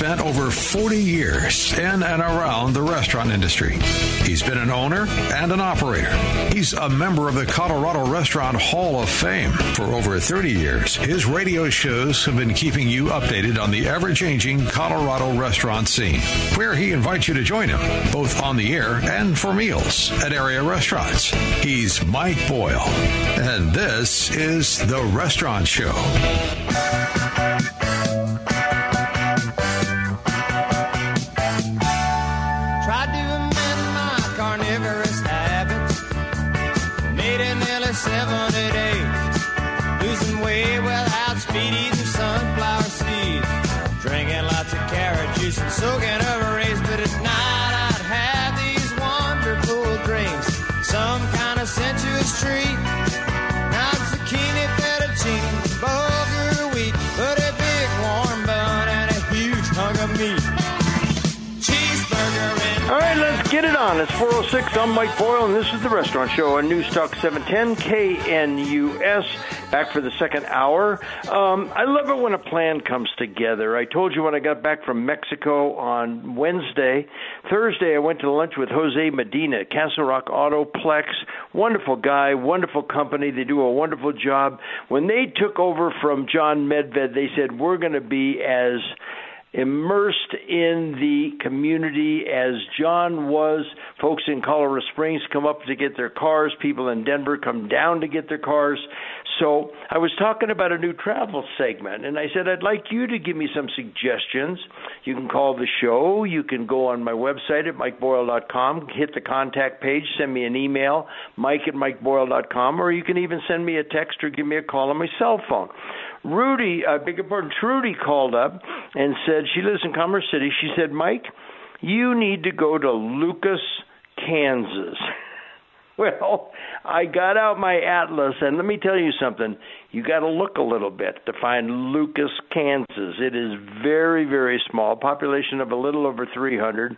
Spent over 40 years in and around the restaurant industry. He's been an owner and an operator. He's a member of the Colorado Restaurant Hall of Fame. For over 30 years, his radio shows have been keeping you updated on the ever changing Colorado restaurant scene, where he invites you to join him, both on the air and for meals at area restaurants. He's Mike Boyle, and this is The Restaurant Show. Get it on. It's 406. I'm Mike Boyle, and this is the Restaurant Show on News Talk 710 KNUS. Back for the second hour. Um, I love it when a plan comes together. I told you when I got back from Mexico on Wednesday. Thursday, I went to lunch with Jose Medina, Castle Rock Autoplex. Wonderful guy, wonderful company. They do a wonderful job. When they took over from John Medved, they said, We're going to be as immersed in the community as John was. Folks in Colorado Springs come up to get their cars, people in Denver come down to get their cars. So I was talking about a new travel segment, and I said, I'd like you to give me some suggestions. You can call the show, you can go on my website at mikeboyle.com, hit the contact page, send me an email, mike at mikeboyle.com, or you can even send me a text or give me a call on my cell phone. Rudy, I beg your pardon, Trudy called up and said she lives in Commerce City. She said, Mike, you need to go to Lucas, Kansas. Well, I got out my atlas, and let me tell you something. You got to look a little bit to find Lucas, Kansas. It is very, very small, population of a little over 300.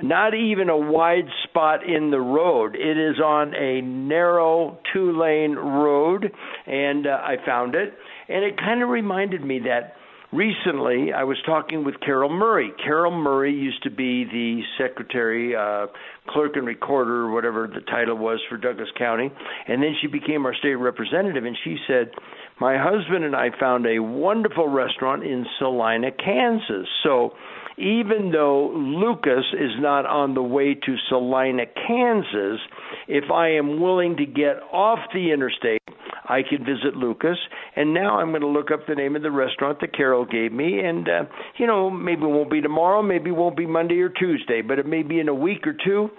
Not even a wide spot in the road. It is on a narrow two lane road, and uh, I found it. And it kind of reminded me that recently I was talking with Carol Murray. Carol Murray used to be the secretary, uh, clerk and recorder, or whatever the title was for Douglas County, and then she became our state representative. And she said, "My husband and I found a wonderful restaurant in Salina, Kansas." So. Even though Lucas is not on the way to Salina, Kansas, if I am willing to get off the interstate, I can visit Lucas. And now I'm going to look up the name of the restaurant that Carol gave me. And, uh, you know, maybe it won't be tomorrow, maybe it won't be Monday or Tuesday, but it may be in a week or two.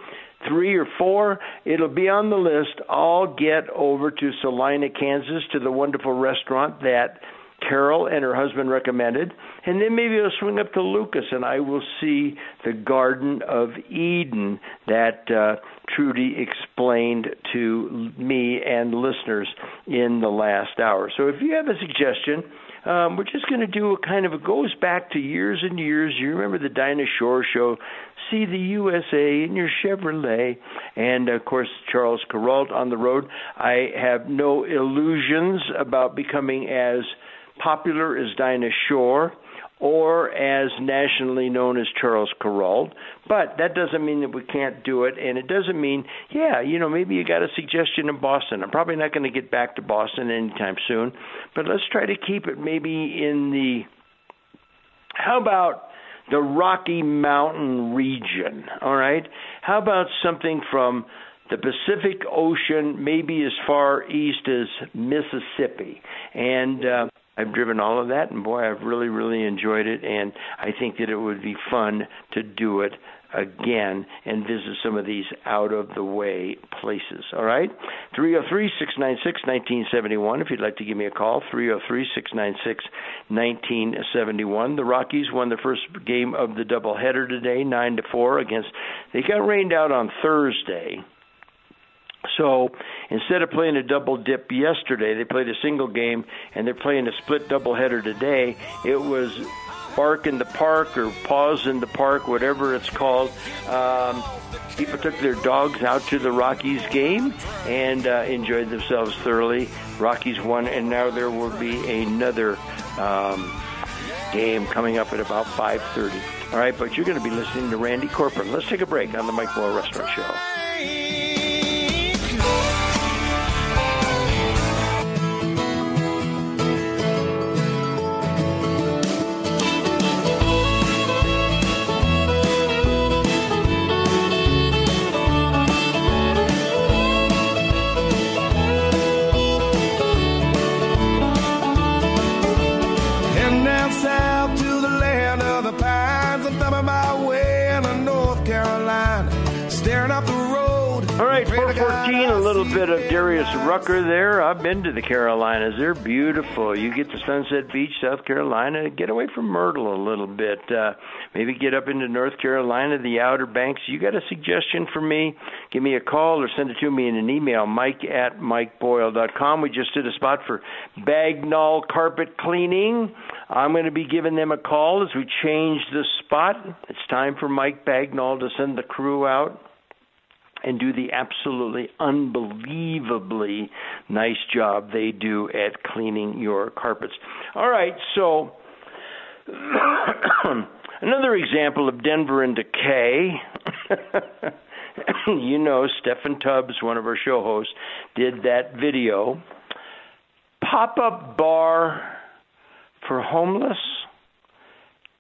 Three or four, it'll be on the list. I'll get over to Salina, Kansas, to the wonderful restaurant that Carol and her husband recommended, and then maybe I'll swing up to Lucas and I will see the Garden of Eden that uh, Trudy explained to me and listeners in the last hour. So if you have a suggestion, um, we're just going to do a kind of it goes back to years and years. You remember the Dinah Shore show? See the USA in your Chevrolet, and of course Charles Kuralt on the road. I have no illusions about becoming as popular as Dinah Shore or as nationally known as Charles Kuralt. But that doesn't mean that we can't do it, and it doesn't mean, yeah, you know, maybe you got a suggestion in Boston. I'm probably not going to get back to Boston anytime soon, but let's try to keep it maybe in the. How about the Rocky Mountain region? All right. How about something from the Pacific Ocean, maybe as far east as Mississippi, and uh, I've driven all of that, and boy, I've really, really enjoyed it, and I think that it would be fun to do it again and visit some of these out of the way places. All right? 303 696 1971. If you'd like to give me a call, 303 696 1971. The Rockies won the first game of the doubleheader today, 9 to 4 against. They got rained out on Thursday. So instead of playing a double dip yesterday, they played a single game, and they're playing a split doubleheader today. It was bark in the park or pause in the park, whatever it's called. Um, people took their dogs out to the Rockies game and uh, enjoyed themselves thoroughly. Rockies won, and now there will be another um, game coming up at about 5:30. All right, but you're going to be listening to Randy Corcoran. Let's take a break on the Mike Boyle Restaurant Show. Bit of. Darius Rucker there. I've been to the Carolinas. They're beautiful. You get to Sunset Beach, South Carolina. Get away from Myrtle a little bit. Uh, maybe get up into North Carolina, the Outer Banks. You got a suggestion for me? Give me a call or send it to me in an email, mike at mikeboyle.com. We just did a spot for Bagnall Carpet Cleaning. I'm going to be giving them a call as we change the spot. It's time for Mike Bagnall to send the crew out and do the absolutely unbelievably nice job they do at cleaning your carpets. All right, so another example of Denver in decay. you know, Steffan Tubbs, one of our show hosts, did that video. Pop up bar for homeless.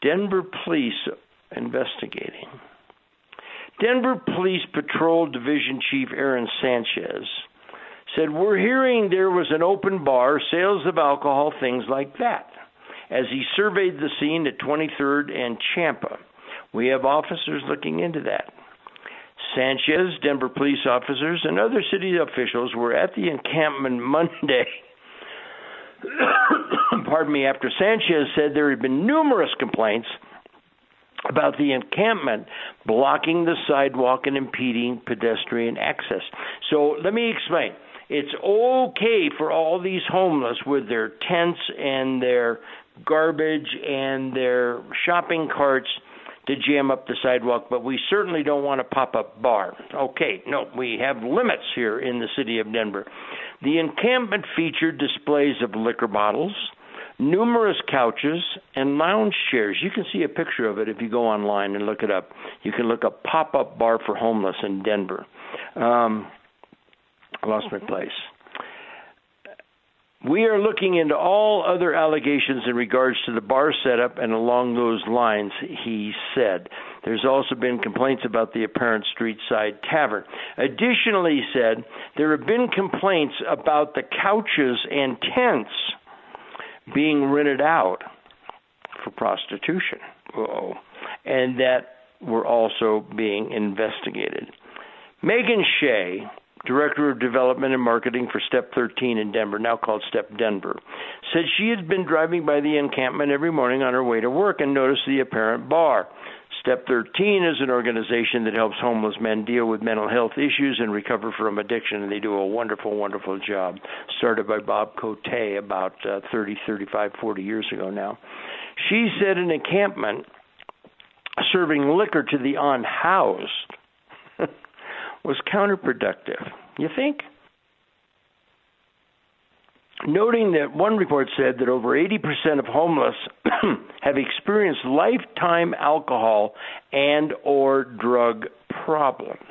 Denver police investigating. Denver Police Patrol Division Chief Aaron Sanchez said, We're hearing there was an open bar, sales of alcohol, things like that. As he surveyed the scene at 23rd and Champa, we have officers looking into that. Sanchez, Denver police officers, and other city officials were at the encampment Monday. Pardon me, after Sanchez said there had been numerous complaints about the encampment blocking the sidewalk and impeding pedestrian access. So let me explain. It's okay for all these homeless with their tents and their garbage and their shopping carts to jam up the sidewalk, but we certainly don't want a pop up bar. Okay, no, we have limits here in the city of Denver. The encampment featured displays of liquor bottles, numerous couches, and lounge chairs. You can see a picture of it if you go online and look it up. You can look up pop up bar for homeless in Denver. Um, I lost my place. We are looking into all other allegations in regards to the bar setup and along those lines, he said. There's also been complaints about the apparent street side tavern. Additionally, he said, there have been complaints about the couches and tents being rented out for prostitution. Uh-oh. And that were also being investigated. Megan Shea, Director of Development and Marketing for Step 13 in Denver, now called Step Denver, said she had been driving by the encampment every morning on her way to work and noticed the apparent bar. Step 13 is an organization that helps homeless men deal with mental health issues and recover from addiction, and they do a wonderful, wonderful job. Started by Bob Cote about uh, 30, 35, 40 years ago now. She said an encampment serving liquor to the unhoused was counterproductive. You think? Noting that one report said that over 80% of homeless have experienced lifetime alcohol and or drug problems.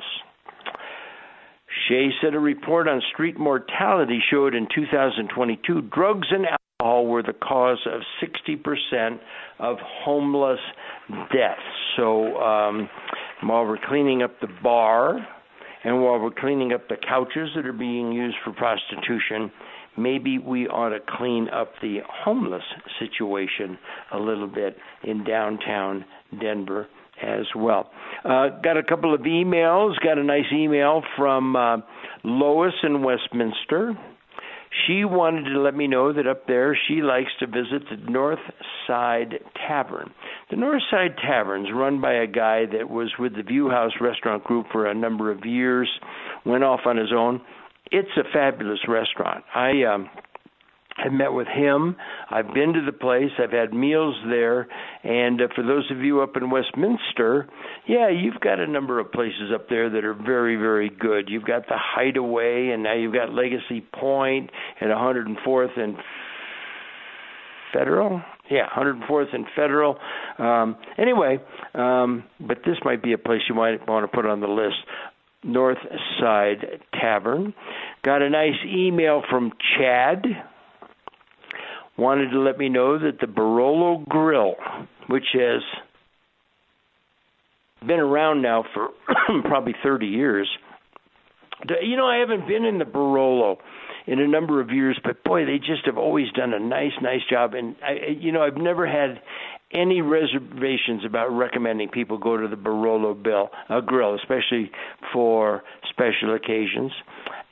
Shea said a report on street mortality showed in 2022 drugs and alcohol were the cause of 60% of homeless deaths. So um, while we're cleaning up the bar, and while we're cleaning up the couches that are being used for prostitution, maybe we ought to clean up the homeless situation a little bit in downtown Denver as well. Uh, got a couple of emails. Got a nice email from uh, Lois in Westminster. She wanted to let me know that up there she likes to visit the North Side Tavern. The North Side Tavern's run by a guy that was with the View House Restaurant Group for a number of years, went off on his own. It's a fabulous restaurant. I um I've met with him. I've been to the place. I've had meals there. And uh, for those of you up in Westminster, yeah, you've got a number of places up there that are very, very good. You've got the Hideaway, and now you've got Legacy Point at 104th and Federal. Yeah, 104th and Federal. Um, anyway, um, but this might be a place you might want to put on the list. North Side Tavern. Got a nice email from Chad wanted to let me know that the Barolo Grill, which has been around now for probably 30 years, you know, I haven't been in the Barolo in a number of years, but boy, they just have always done a nice, nice job. And I, you know, I've never had any reservations about recommending people go to the Barolo Bill uh, Grill, especially for special occasions.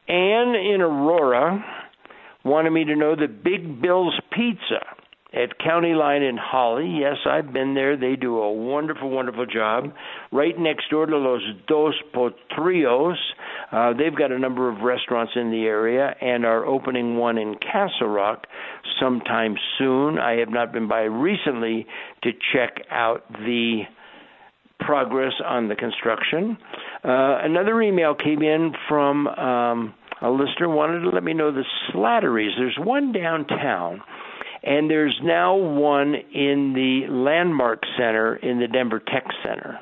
And in Aurora, wanted me to know that Big Bill's Pizza at County Line in Holly. Yes, I've been there. They do a wonderful, wonderful job. Right next door to Los Dos Potrillos. Uh, they've got a number of restaurants in the area and are opening one in Castle Rock sometime soon. I have not been by recently to check out the progress on the construction. Uh, another email came in from. Um, a listener wanted to let me know the Slatteries. There's one downtown, and there's now one in the Landmark Center in the Denver Tech Center.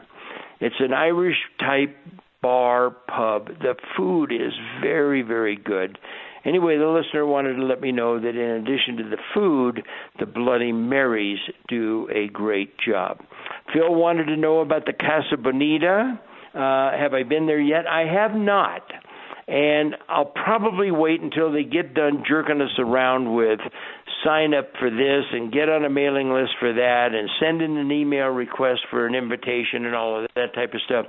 It's an Irish type bar pub. The food is very, very good. Anyway, the listener wanted to let me know that in addition to the food, the Bloody Marys do a great job. Phil wanted to know about the Casa Bonita. Uh, have I been there yet? I have not and I'll probably wait until they get done jerking us around with sign up for this and get on a mailing list for that and send in an email request for an invitation and all of that type of stuff.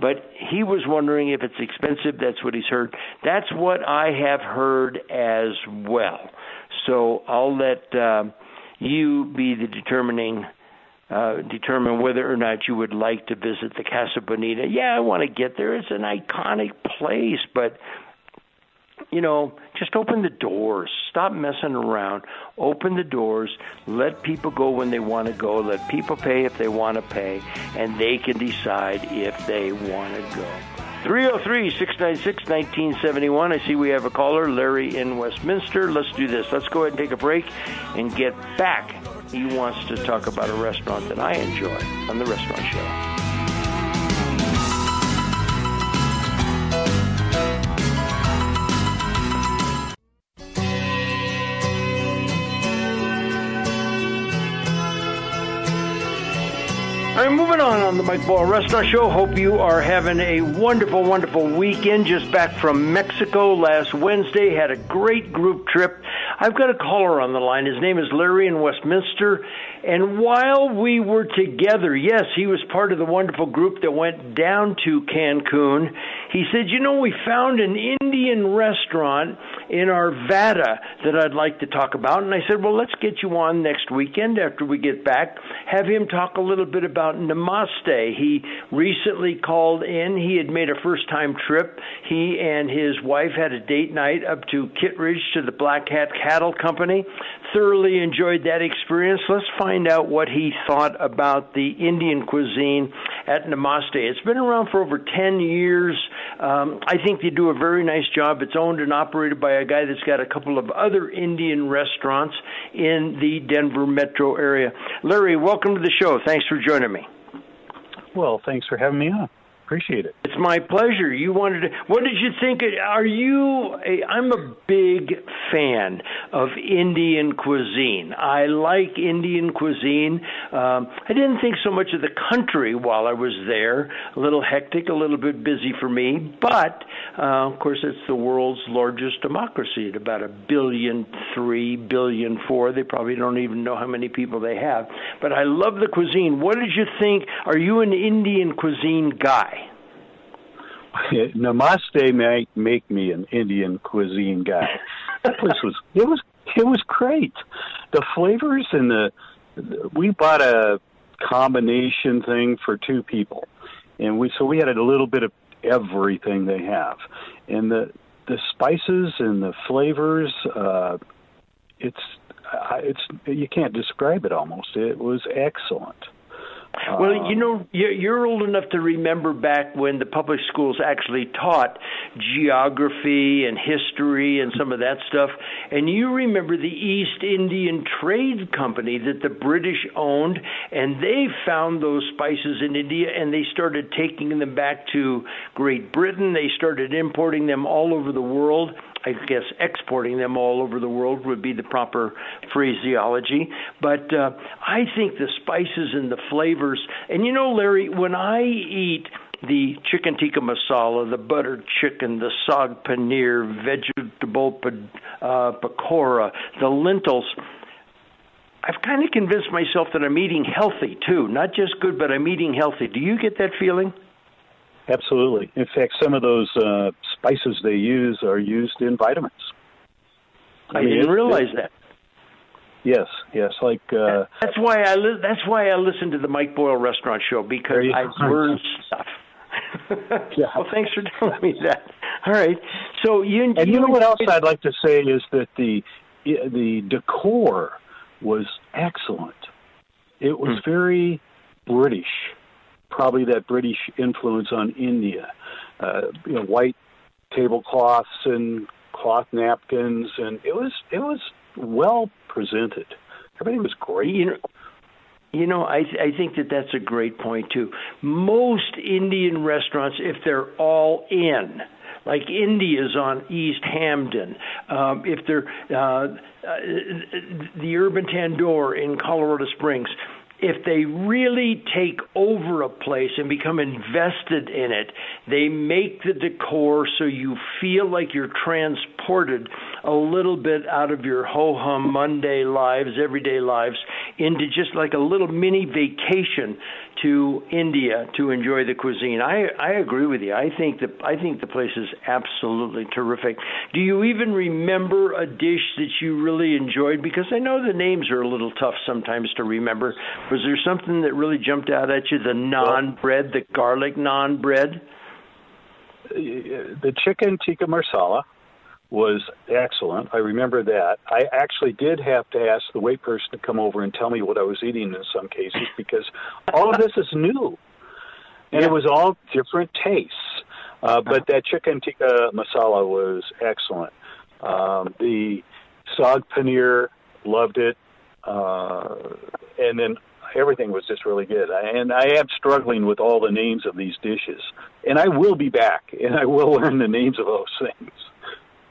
But he was wondering if it's expensive. That's what he's heard. That's what I have heard as well. So I'll let uh, you be the determining uh, determine whether or not you would like to visit the Casa Bonita. Yeah, I want to get there. It's an iconic place, but you know, just open the doors. Stop messing around. Open the doors. Let people go when they want to go. Let people pay if they want to pay, and they can decide if they want to go. 303 696 1971. I see we have a caller, Larry in Westminster. Let's do this. Let's go ahead and take a break and get back he wants to talk about a restaurant that I enjoy on The Restaurant Show. All right, moving on on the Mike Boyle Restaurant Show. Hope you are having a wonderful, wonderful weekend. Just back from Mexico last Wednesday. Had a great group trip. I've got a caller on the line. His name is Larry in Westminster. And while we were together, yes, he was part of the wonderful group that went down to Cancun. He said, You know, we found an Indian restaurant in Arvada that I'd like to talk about. And I said, Well, let's get you on next weekend after we get back. Have him talk a little bit about Namaste. He recently called in. He had made a first time trip. He and his wife had a date night up to Kittredge to the Black Hat Cattle Company. Thoroughly enjoyed that experience. Let's find out what he thought about the Indian cuisine at Namaste. It's been around for over 10 years. Um, I think they do a very nice job. It's owned and operated by a guy that's got a couple of other Indian restaurants in the Denver metro area. Larry, welcome to the show. Thanks for joining me. Well, thanks for having me on. Appreciate it. It's my pleasure. You wanted to. What did you think? Are you? I'm a big fan of Indian cuisine. I like Indian cuisine. Um, I didn't think so much of the country while I was there. A little hectic, a little bit busy for me. But uh, of course, it's the world's largest democracy at about a billion three, billion four. They probably don't even know how many people they have. But I love the cuisine. What did you think? Are you an Indian cuisine guy? Namaste might make me an Indian cuisine guy. That place was it was it was great. The flavors and the we bought a combination thing for two people, and we so we had a little bit of everything they have, and the the spices and the flavors. Uh, it's it's you can't describe it almost. It was excellent. Well, you know, you're old enough to remember back when the public schools actually taught geography and history and some of that stuff. And you remember the East Indian Trade Company that the British owned, and they found those spices in India and they started taking them back to Great Britain. They started importing them all over the world. I guess exporting them all over the world would be the proper phraseology. But uh, I think the spices and the flavors, and you know, Larry, when I eat the chicken tikka masala, the butter chicken, the saag paneer, vegetable uh, pakora, the lentils. I've kind of convinced myself that I'm eating healthy too, not just good, but I'm eating healthy. Do you get that feeling? Absolutely. In fact, some of those uh, spices they use are used in vitamins. I, I mean, didn't it, realize it, that. Yes, yes. Like uh, that's why I li- that's why I listen to the Mike Boyle Restaurant Show because I learn stuff. yeah. Well, thanks for telling me that. All right. So you and you, you know what else I'd like to say is that the the decor was excellent. It was hmm. very British probably that British influence on India. Uh, you know, white tablecloths and cloth napkins, and it was it was well presented. Everything was great. You know, you know, I I think that that's a great point too. Most Indian restaurants, if they're all in, like India's on East Hampden, um, if they're uh, uh, the Urban Tandoor in Colorado Springs, if they really take over a place and become invested in it, they make the decor so you feel like you're transported a little bit out of your ho hum Monday lives, everyday lives, into just like a little mini vacation to India to enjoy the cuisine. I I agree with you. I think the I think the place is absolutely terrific. Do you even remember a dish that you really enjoyed? Because I know the names are a little tough sometimes to remember. Was there something that really jumped out at you? The naan bread, the garlic naan bread. The chicken tikka masala was excellent. I remember that. I actually did have to ask the wait person to come over and tell me what I was eating in some cases because all of this is new. And yeah. it was all different tastes. Uh, but that chicken tikka masala was excellent. Um, the saag paneer, loved it. Uh, and then everything was just really good. And I am struggling with all the names of these dishes. And I will be back, and I will learn the names of those things.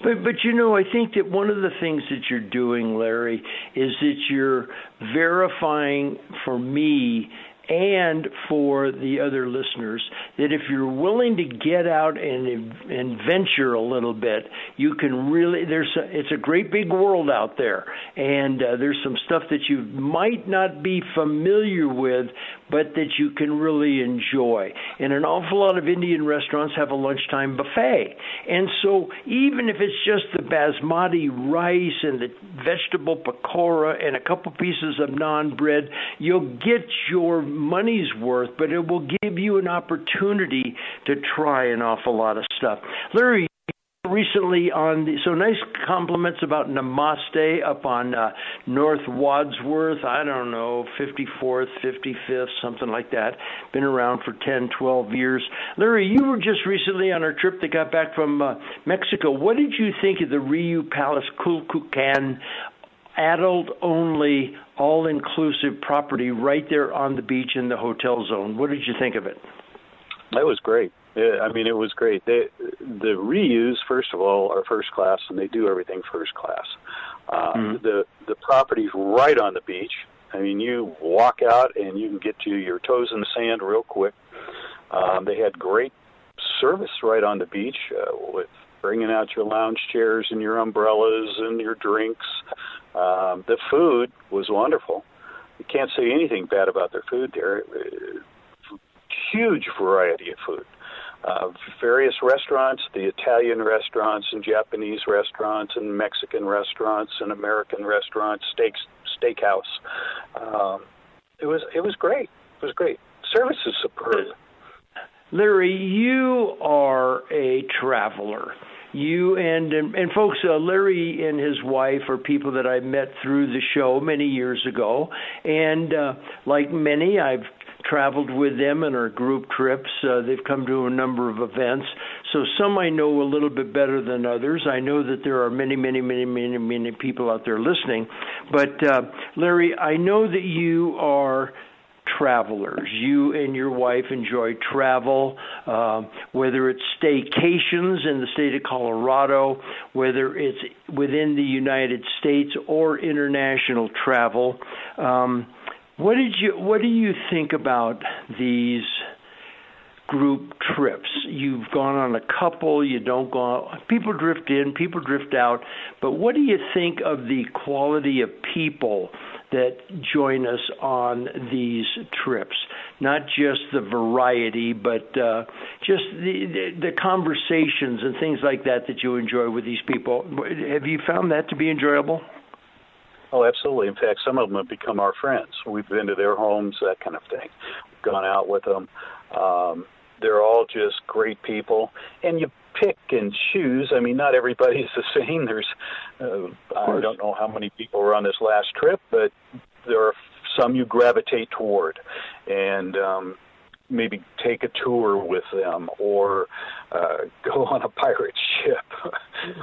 But but you know, I think that one of the things that you're doing, Larry, is that you're verifying for me and for the other listeners that if you're willing to get out and and venture a little bit, you can really there's a, it's a great big world out there, and uh, there's some stuff that you might not be familiar with, but that you can really enjoy. And an awful lot of Indian restaurants have a lunchtime buffet, and so even if it's just the basmati rice and the vegetable pakora and a couple pieces of naan bread, you'll get your money's worth, but it will give you an opportunity to try an awful lot of stuff. Larry, recently on the so nice compliments about Namaste up on uh, North Wadsworth. I don't know, 54th, 55th, something like that. Been around for 10, 12 years. Larry, you were just recently on our trip that got back from uh, Mexico. What did you think of the Riu Palace Kukulkan adult only, all inclusive property right there on the beach in the hotel zone. What did you think of it? That was great. Yeah, I mean, it was great. They, the Rius, first of all, are first class, and they do everything first class. Uh, mm-hmm. The the property's right on the beach. I mean, you walk out and you can get to your toes in the sand real quick. Um, they had great service right on the beach uh, with bringing out your lounge chairs and your umbrellas and your drinks. Um, the food was wonderful. You can't say anything bad about their food there. Uh, huge variety of food. Uh, various restaurants, the Italian restaurants and Japanese restaurants and Mexican restaurants and American restaurants, steaks, steakhouse. Um, it was it was great. It was great. Service is superb. Larry, you are a traveler. You and and, and folks, uh, Larry and his wife are people that I met through the show many years ago, and uh, like many, I've traveled with them in our group trips. Uh, they've come to a number of events. So some I know a little bit better than others. I know that there are many, many, many, many, many people out there listening. But uh, Larry, I know that you are travelers. You and your wife enjoy travel, uh, whether it's staycations in the state of Colorado, whether it's within the United States or international travel. Um, what did you What do you think about these group trips? You've gone on a couple. You don't go. People drift in. People drift out. But what do you think of the quality of people that join us on these trips? Not just the variety, but uh, just the, the the conversations and things like that that you enjoy with these people. Have you found that to be enjoyable? Oh, absolutely. In fact, some of them have become our friends. We've been to their homes, that kind of thing. We've gone out with them. Um, they're all just great people, and you pick and choose. I mean, not everybody's the same. There's, uh, I don't know how many people were on this last trip, but there are some you gravitate toward, and um, maybe take a tour with them or uh, go on a pirate ship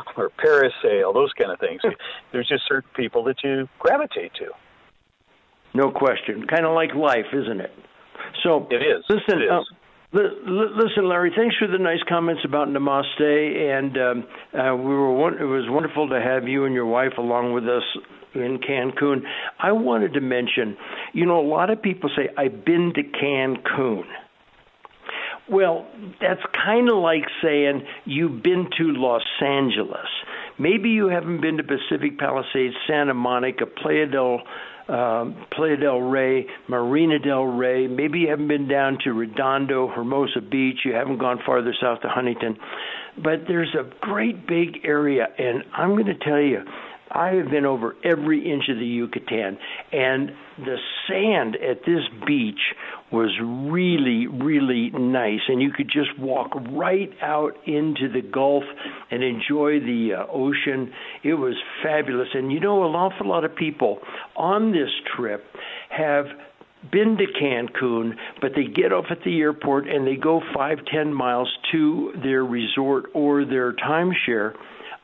or parasail, those kind of things. There's just certain people that you gravitate to. No question. Kind of like life, isn't it? So it is. Listen, it is. Uh, Listen, Larry. Thanks for the nice comments about Namaste, and um, uh, we were. It was wonderful to have you and your wife along with us in Cancun. I wanted to mention, you know, a lot of people say, I've been to Cancun. Well, that's kind of like saying you've been to Los Angeles. Maybe you haven't been to Pacific Palisades, Santa Monica, Playa del um, Playa del Rey, Marina del Rey. Maybe you haven't been down to Redondo, Hermosa Beach. You haven't gone farther south to Huntington. But there's a great big area, and I'm going to tell you, I have been over every inch of the Yucatan, and the sand at this beach was really, really nice, and you could just walk right out into the Gulf and enjoy the uh, ocean. It was fabulous, and you know, an awful lot of people on this trip have been to Cancun, but they get off at the airport and they go five, ten miles to their resort or their timeshare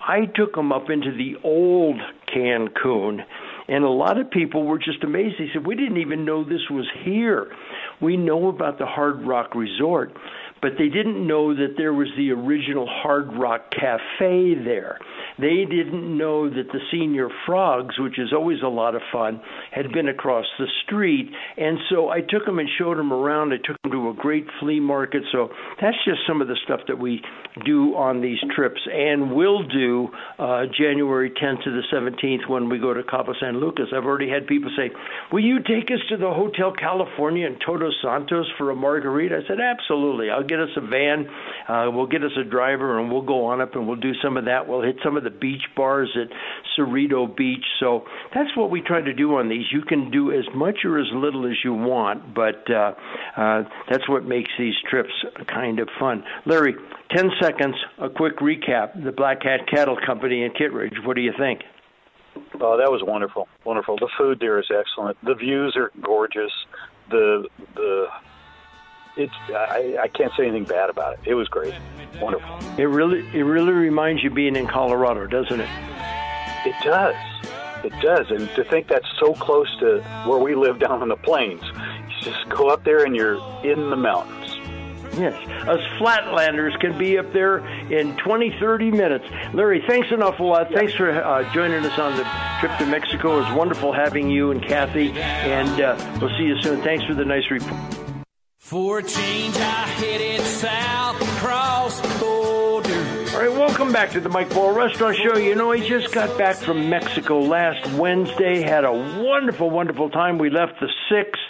I took them up into the old Cancun, and a lot of people were just amazed. They said, We didn't even know this was here. We know about the Hard Rock Resort, but they didn't know that there was the original Hard Rock Cafe there. They didn't know that the Señor Frog's, which is always a lot of fun, had been across the street. And so I took them and showed them around. I took them to a great flea market. So that's just some of the stuff that we do on these trips and will do uh, January 10th to the 17th when we go to Cabo San Lucas. I've already had people say, Will you take us to the Hotel California in Todos Santos for a margarita? I said, Absolutely. I'll get us a van, uh, we'll get us a driver, and we'll go on up and we'll do some of that. We'll hit some of the beach bars at Cerrito Beach. So that's what we try to do on these. You can do as much or as little as you want, but uh, uh, that's what makes these trips kind of fun. Larry, 10 seconds, a quick recap. The Black Hat Cattle Company in Kittredge. What do you think? Oh, that was wonderful, wonderful. The food there is excellent. The views are gorgeous. The the it's I, I can't say anything bad about it. It was great, wonderful. It really it really reminds you being in Colorado, doesn't it? It does. It does, and to think that's so close to where we live down on the plains, you just go up there and you're in the mountains. Yes, us flatlanders can be up there in 20, 30 minutes. Larry, thanks an awful lot. Thanks for uh, joining us on the trip to Mexico. It was wonderful having you and Kathy, and uh, we'll see you soon. Thanks for the nice report. For a change, I headed south across the border. All right, welcome back to the Mike Boyle Restaurant Show. You know, I just got back from Mexico last Wednesday. Had a wonderful, wonderful time. We left the 6th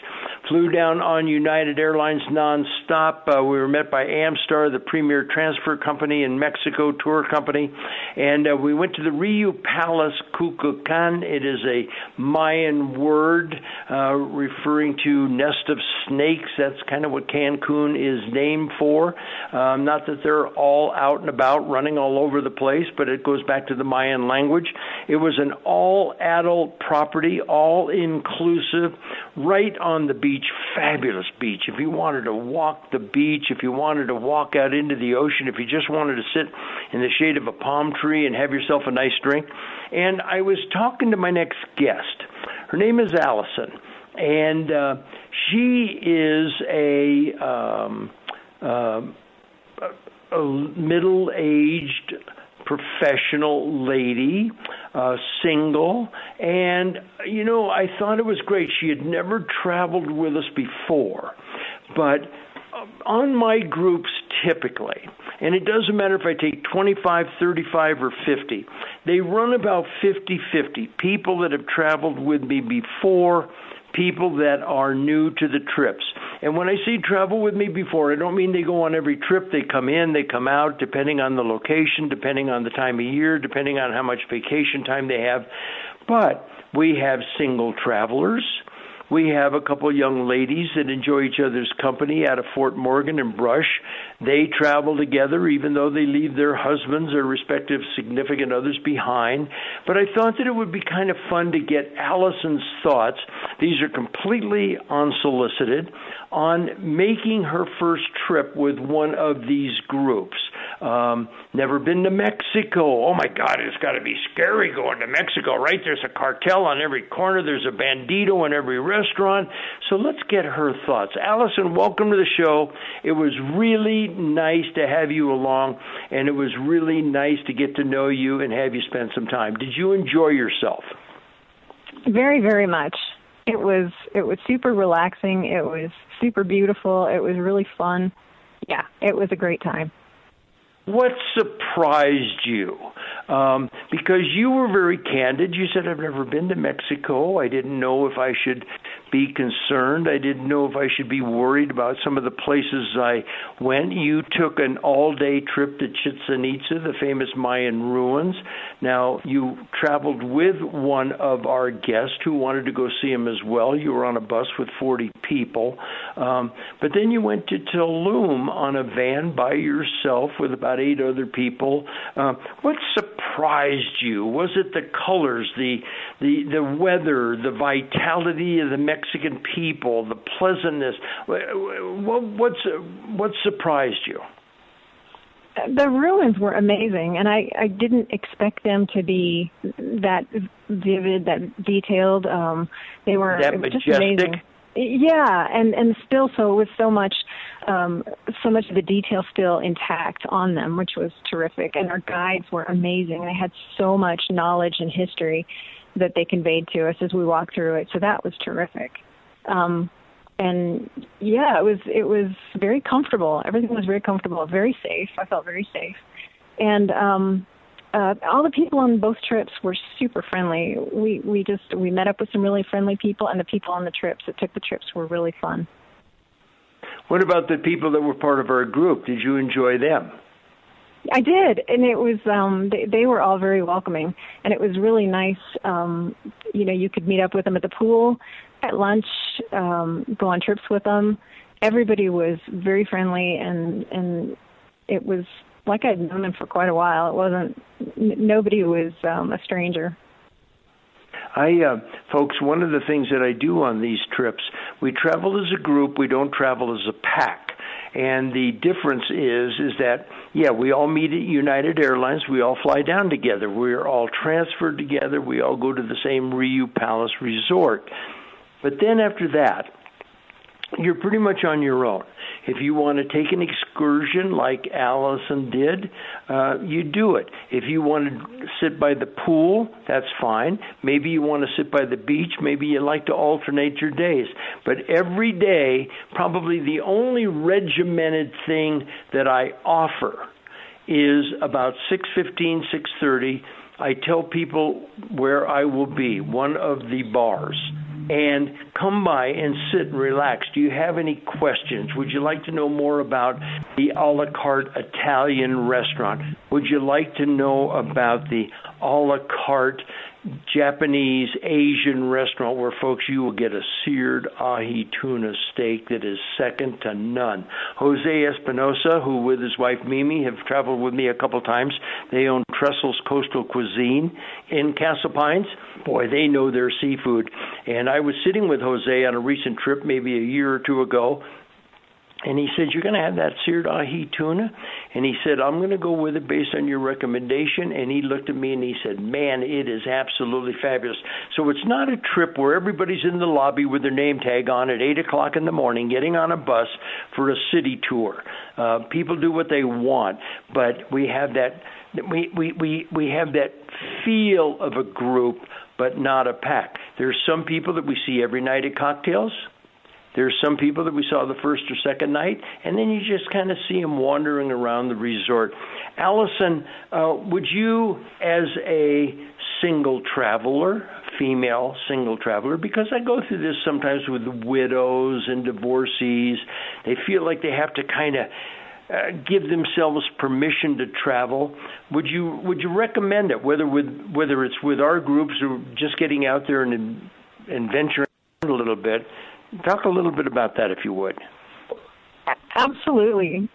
flew down on United Airlines nonstop. Uh, we were met by Amstar, the premier transfer company in Mexico, tour company, and uh, we went to the Riu Palace Kukulkan. It is a Mayan word uh, referring to nest of snakes. That's kind of what Cancun is named for. Um, not that they're all out and about running all over the place, but it goes back to the Mayan language. It was an all adult property, all inclusive, right on the beach beach, fabulous beach. If you wanted to walk the beach, if you wanted to walk out into the ocean, if you just wanted to sit in the shade of a palm tree and have yourself a nice drink. And I was talking to my next guest. Her name is Allison, and uh, she is a, um, uh, a middle-aged professional lady, uh, single, and you know I thought it was great. She had never traveled with us before, but uh, on my groups typically, and it doesn't matter if I take 25, 35, or 50, they run about 50 50. People that have traveled with me before people that are new to the trips. And when I say travel with me before, I don't mean they go on every trip. They come in, they come out, depending on the location, depending on the time of year, depending on how much vacation time they have. But we have single travelers we have a couple young ladies that enjoy each other's company out of Fort Morgan and Brush. They travel together even though they leave their husbands or respective significant others behind. But I thought that it would be kind of fun to get Allison's thoughts. These are completely unsolicited on making her first trip with one of these groups. Um, never been to Mexico. Oh my God, it's got to be scary going to Mexico, right? There's a cartel on every corner. There's a bandito in every restaurant. So let's get her thoughts. Allison, welcome to the show. It was really nice to have you along, and it was really nice to get to know you and have you spend some time. Did you enjoy yourself? Very, very much. It was it was super relaxing. It was super beautiful. It was really fun. Yeah, it was a great time. What surprised you? Um, because you were very candid. You said, I've never been to Mexico. I didn't know if I should be concerned. I didn't know if I should be worried about some of the places I went. You took an all day trip to Chichen Itza, the famous Mayan ruins. Now, you traveled with one of our guests who wanted to go see him as well. You were on a bus with 40 people. Um, but then you went to Tulum on a van by yourself with about eight other people. Uh, what surprised you? Was it the colors, the, the, the weather, the vitality of the Mexican people, the pleasantness. What, what's what surprised you? The ruins were amazing, and I I didn't expect them to be that vivid, that detailed. Um, they were that just amazing. Yeah, and and still so with so much um, so much of the detail still intact on them, which was terrific. And our guides were amazing. They had so much knowledge and history that they conveyed to us as we walked through it. So that was terrific. Um, and yeah, it was it was very comfortable. Everything was very comfortable, very safe. I felt very safe, and um, uh, all the people on both trips were super friendly. We we just we met up with some really friendly people, and the people on the trips that took the trips were really fun. What about the people that were part of our group? Did you enjoy them? I did, and it was um they, they were all very welcoming, and it was really nice. Um, you know, you could meet up with them at the pool, at lunch, um, go on trips with them. Everybody was very friendly, and and it was like I'd known them for quite a while. It wasn't n- nobody was um, a stranger. I, uh, folks, one of the things that I do on these trips, we travel as a group. We don't travel as a pack. And the difference is is that yeah, we all meet at United Airlines. We all fly down together. We're all transferred together. We all go to the same Riu Palace Resort. But then after that, you're pretty much on your own. If you want to take an excursion like Allison did, uh, you do it. If you want to sit by the pool, that's fine. Maybe you want to sit by the beach. Maybe you like to alternate your days. But every day, probably the only regimented thing that I offer is about 6:15, 6:30 I tell people where I will be, one of the bars, and come by and sit and relax. Do you have any questions? Would you like to know more about the a la carte Italian restaurant? Would you like to know about the a la carte Japanese Asian restaurant where folks you will get a seared ahi tuna steak that is second to none. Jose Espinosa, who with his wife Mimi have traveled with me a couple times, they own Trestles Coastal Cuisine in Castle Pines. Boy, they know their seafood. And I was sitting with Jose on a recent trip, maybe a year or two ago, and he said, You're going to have that seared ahi tuna? And he said, I'm going to go with it based on your recommendation. And he looked at me and he said, Man, it is absolutely fabulous. So it's not a trip where everybody's in the lobby with their name tag on at 8 o'clock in the morning getting on a bus for a city tour. Uh, people do what they want, but we have that. We, we, we, we have that feel of a group, but not a pack. There's some people that we see every night at cocktails there's some people that we saw the first or second night, and then you just kind of see them wandering around the resort. Allison, uh, would you, as a single traveler, female single traveler, because I go through this sometimes with widows and divorcees, they feel like they have to kind of uh, give themselves permission to travel. Would you would you recommend it? Whether with whether it's with our groups or just getting out there and and venturing a little bit. Talk a little bit about that, if you would. Absolutely,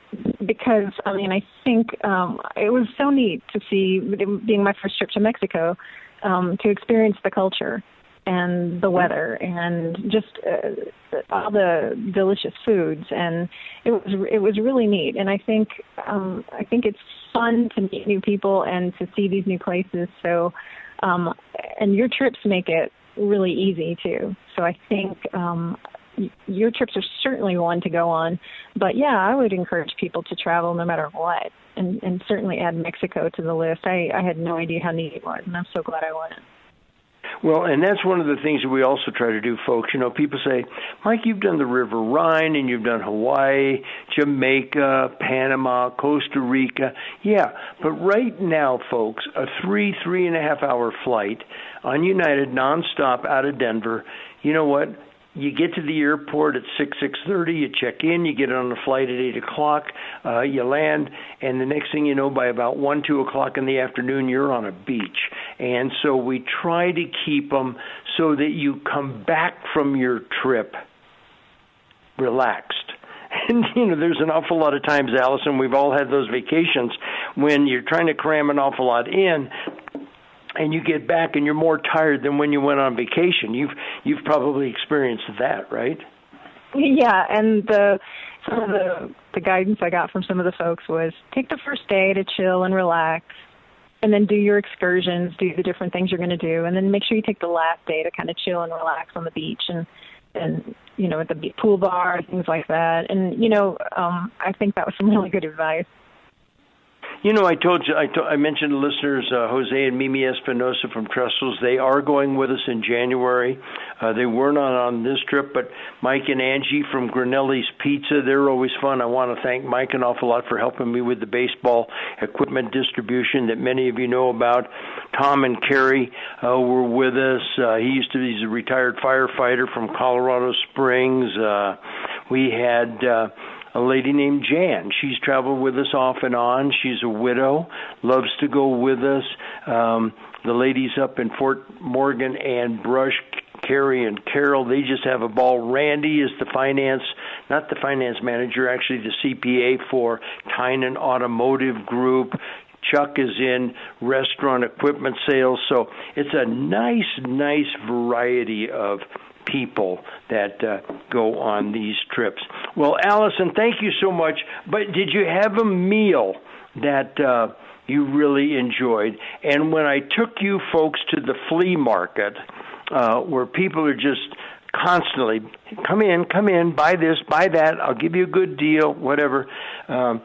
because I mean, I think um, it was so neat to see, being my first trip to Mexico, um, to experience the culture and the weather and just uh, all the delicious foods. And it was it was really neat. And I think um I think it's fun to meet new people and to see these new places. So um and your trips make it really easy too. So I think um, your trips are certainly one to go on. But yeah, I would encourage people to travel no matter what, and and certainly add Mexico to the list. I I had no idea how neat it was, and I'm so glad I went. Well, and that's one of the things that we also try to do, folks. You know, people say, Mike, you've done the River Rhine and you've done Hawaii, Jamaica, Panama, Costa Rica. Yeah, but right now, folks, a three, three and a half hour flight on United nonstop out of Denver, you know what? You get to the airport at six six thirty. You check in. You get on a flight at eight o'clock. Uh, you land, and the next thing you know, by about one two o'clock in the afternoon, you're on a beach. And so we try to keep them so that you come back from your trip relaxed. And you know, there's an awful lot of times, Allison. We've all had those vacations when you're trying to cram an awful lot in, and you get back and you're more tired than when you went on vacation. You've you've probably experienced that, right? Yeah, and the some of the the guidance I got from some of the folks was take the first day to chill and relax and then do your excursions, do the different things you're going to do and then make sure you take the last day to kind of chill and relax on the beach and and you know at the pool bar things like that and you know um I think that was some really good advice you know, I told you, I, to, I mentioned to listeners, uh, Jose and Mimi Espinosa from Trestles. They are going with us in January. Uh, they were not on this trip, but Mike and Angie from Granelli's Pizza, they're always fun. I want to thank Mike an awful lot for helping me with the baseball equipment distribution that many of you know about. Tom and Carrie uh, were with us. Uh, he used to, he's a retired firefighter from Colorado Springs. Uh, we had, uh, a lady named Jan. She's traveled with us off and on. She's a widow, loves to go with us. Um, the ladies up in Fort Morgan and Brush, Carrie and Carol, they just have a ball. Randy is the finance, not the finance manager, actually the CPA for Tynan Automotive Group. Chuck is in restaurant equipment sales. So it's a nice, nice variety of people that uh, go on these trips. Well, Allison, thank you so much. But did you have a meal that uh, you really enjoyed? And when I took you folks to the flea market, uh, where people are just constantly come in, come in, buy this, buy that. I'll give you a good deal, whatever. Um,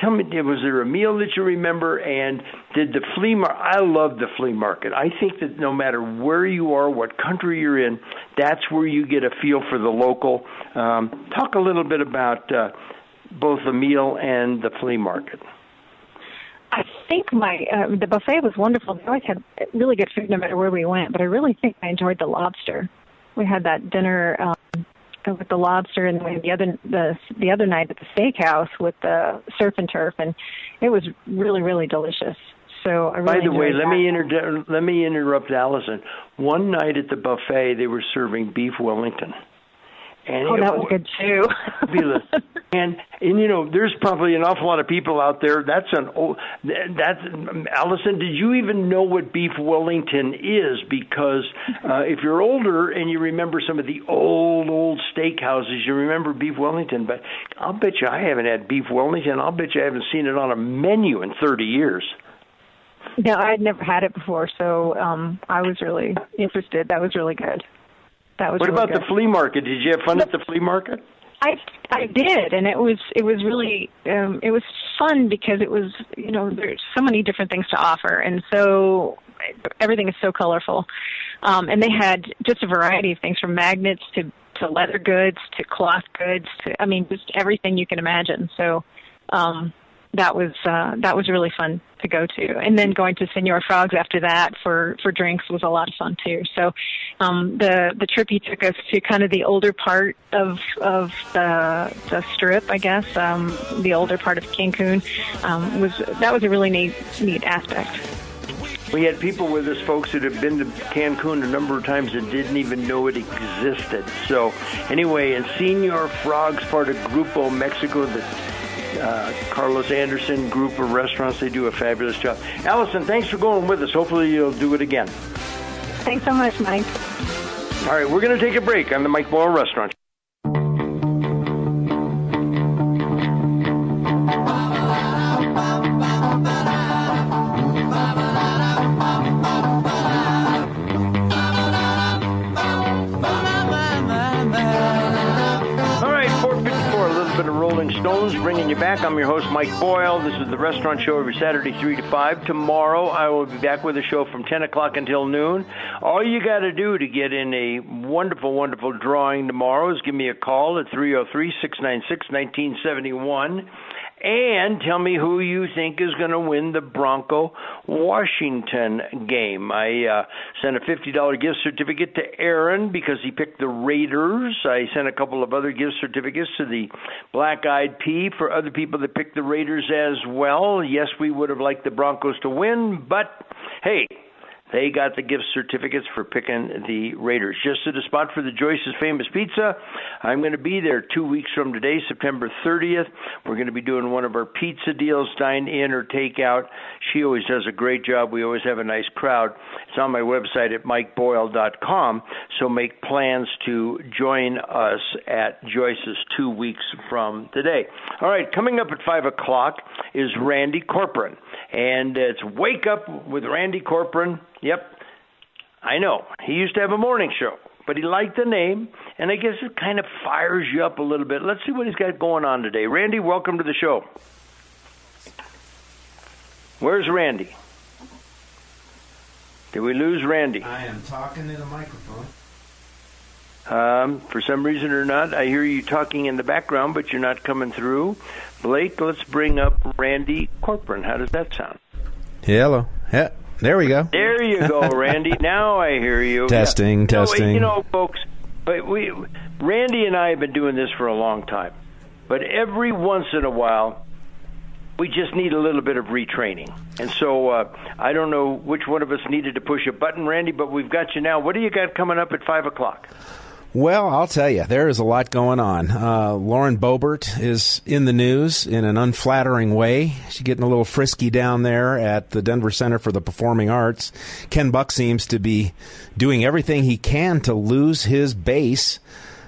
tell me, was there a meal that you remember? And did the flea market? I love the flea market. I think that no matter where you are, what country you're in, that's where you get a feel for the local. Um, talk a little bit about uh, both the meal and the flea market. I think my uh, the buffet was wonderful. We always had really good food no matter where we went, but I really think I enjoyed the lobster. We had that dinner um, with the lobster, and then the other the the other night at the steakhouse with the surf and turf, and it was really really delicious. So I really By the way, enjoyed let me inter- let me interrupt Allison. One night at the buffet, they were serving beef Wellington. And Oh, that was good too. fabulous. and and you know, there's probably an awful lot of people out there. That's an old. That's Allison. Did you even know what beef Wellington is? Because uh, if you're older and you remember some of the old old steakhouses, you remember beef Wellington. But I'll bet you I haven't had beef Wellington. I'll bet you I haven't seen it on a menu in 30 years. no, I had never had it before, so um I was really interested. That was really good. That was What really about good. the flea market? Did you have fun at the flea market? I I did, and it was it was really um, it was fun because it was you know there's so many different things to offer, and so everything is so colorful, um, and they had just a variety of things from magnets to to leather goods to cloth goods to I mean just everything you can imagine. So um, that was uh, that was really fun to go to, and then going to Señor Frog's after that for for drinks was a lot of fun too. So um, the the trip he took us to kind of the older part of of the the strip, I guess, um, the older part of Cancun um, was that was a really neat neat aspect. We had people with us, folks that have been to Cancun a number of times and didn't even know it existed. So, anyway, and Señor Frog's, part of Grupo Mexico, the uh, Carlos Anderson group of restaurants, they do a fabulous job. Allison, thanks for going with us. Hopefully, you'll do it again. Thanks so much, Mike. All right, we're going to take a break on the Mike Boyle Restaurant. Bringing you back. I'm your host, Mike Boyle. This is the restaurant show every Saturday, 3 to 5. Tomorrow, I will be back with a show from 10 o'clock until noon. All you got to do to get in a wonderful, wonderful drawing tomorrow is give me a call at 303 696 1971 and tell me who you think is going to win the Bronco Washington game. I uh, sent a $50 gift certificate to Aaron because he picked the Raiders. I sent a couple of other gift certificates to the Black Eyed Pea for other people that picked the Raiders as well. Yes, we would have liked the Broncos to win, but hey, they got the gift certificates for picking the Raiders. Just at a spot for the Joyce's Famous Pizza. I'm going to be there two weeks from today, September 30th. We're going to be doing one of our pizza deals, dine in or take out. She always does a great job. We always have a nice crowd. It's on my website at mikeboyle.com. So make plans to join us at Joyce's two weeks from today. All right, coming up at 5 o'clock is Randy Corporon. And it's Wake Up with Randy Corporon. Yep, I know. He used to have a morning show, but he liked the name, and I guess it kind of fires you up a little bit. Let's see what he's got going on today. Randy, welcome to the show. Where's Randy? Did we lose Randy? I am talking in the microphone. Um, for some reason or not, I hear you talking in the background, but you're not coming through. Blake, let's bring up Randy Corporon. How does that sound? Hello. Yeah, there we go. There you go, Randy. now I hear you. Testing, No, testing. you know, folks, we, Randy and I have been doing this for a long time, but every once in a while, we just need a little bit of retraining. And so uh, I don't know which one of us needed to push a button, Randy, but we've got you now. What do you got coming up at five o'clock? Well, I'll tell you, there is a lot going on. Uh, Lauren Boebert is in the news in an unflattering way. She's getting a little frisky down there at the Denver Center for the Performing Arts. Ken Buck seems to be doing everything he can to lose his base.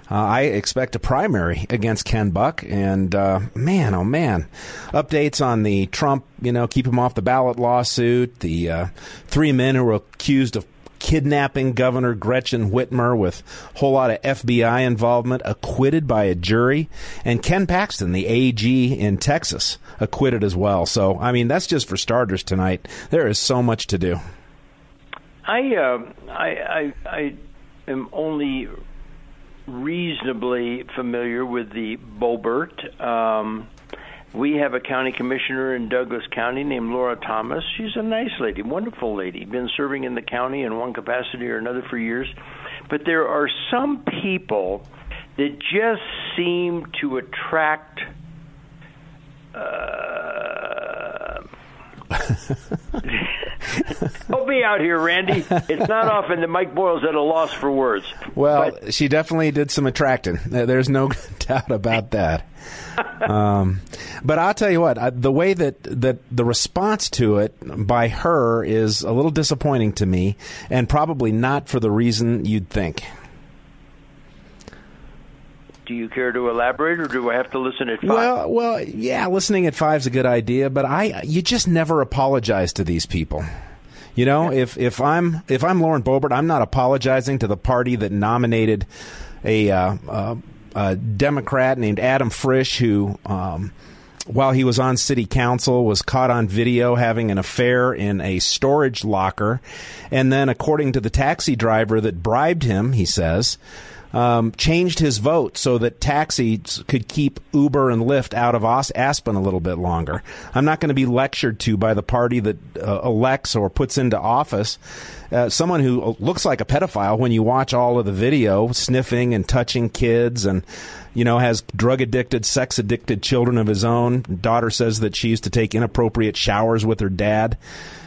Uh, I expect a primary against Ken Buck, and uh, man, oh man, updates on the Trump, you know, keep him off the ballot lawsuit, the uh, three men who were accused of kidnapping Governor Gretchen Whitmer with a whole lot of FBI involvement, acquitted by a jury, and Ken Paxton, the AG in Texas, acquitted as well. So, I mean, that's just for starters tonight. There is so much to do. I, uh, I, I, I am only reasonably familiar with the Boebert. Um, we have a county commissioner in Douglas County named Lora Thomas. She's a nice lady, wonderful lady, been serving in the county in one capacity or another for years. But there are some people that just seem to attract. Uh, Help me out here, Randy. It's not often that Mike Boyle's at a loss for words. Well, but, she definitely did some attracting. There's no doubt about that. um, but I'll tell you what, the way that, that the response to it by her is a little disappointing to me, and probably not for the reason you'd think. Do you care to elaborate, or do I have to listen at five? Well, well, yeah, listening at five is a good idea, but I, you just never apologize to these people. You know, if if I'm if I'm Lauren Boebert, I'm not apologizing to the party that nominated a, uh, uh, a Democrat named Adam Frisch who. Um, while he was on city council, was caught on video having an affair in a storage locker. And then, according to the taxi driver that bribed him, he says, um, changed his vote so that taxis could keep Uber and Lyft out of Aspen a little bit longer. I'm not going to be lectured to by the party that uh, elects or puts into office uh, someone who looks like a pedophile when you watch all of the video, sniffing and touching kids and you know, has drug addicted, sex addicted children of his own. Daughter says that she used to take inappropriate showers with her dad.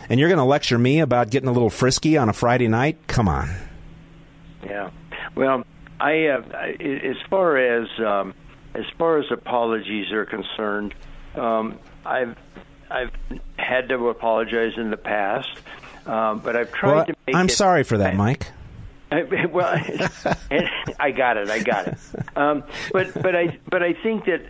And you're going to lecture me about getting a little frisky on a Friday night? Come on. Yeah. Well, I, uh, as far as um, as far as apologies are concerned, um, I've I've had to apologize in the past, um, but I've tried well, to make. I'm it, sorry for that, I, Mike. I, well, I got it. I got it. Um, but but I but I think that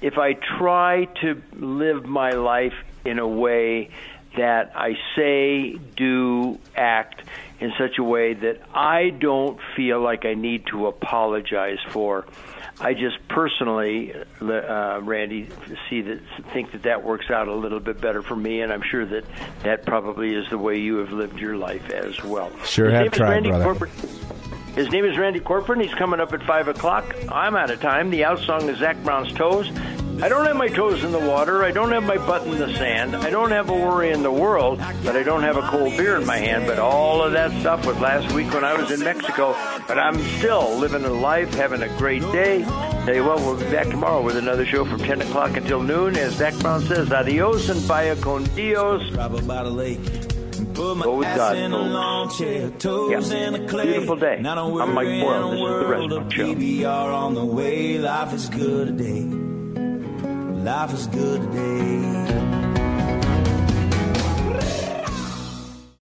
if I try to live my life in a way that I say, do, act in such a way that I don't feel like I need to apologize for. I just personally, uh, Randy, see that think that that works out a little bit better for me, and I'm sure that that probably is the way you have lived your life as well. Sure, have tried, Randy brother. Corporate. His name is Randy Corporon. He's coming up at 5 o'clock. I'm out of time. The out song is Zac Brown's Toes. I don't have my toes in the water. I don't have my butt in the sand. I don't have a worry in the world, but I don't have a cold beer in my hand. But all of that stuff was last week when I was in Mexico. But I'm still living a life, having a great day. Tell you what, we'll be back tomorrow with another show from 10 o'clock until noon. As Zac Brown says, adios and vaya con Dios. Go with God, folks. Yeah. Beautiful day. I'm Mike Boyle. This is The Restaurant Show. on the way. Life is good today. Life is good today.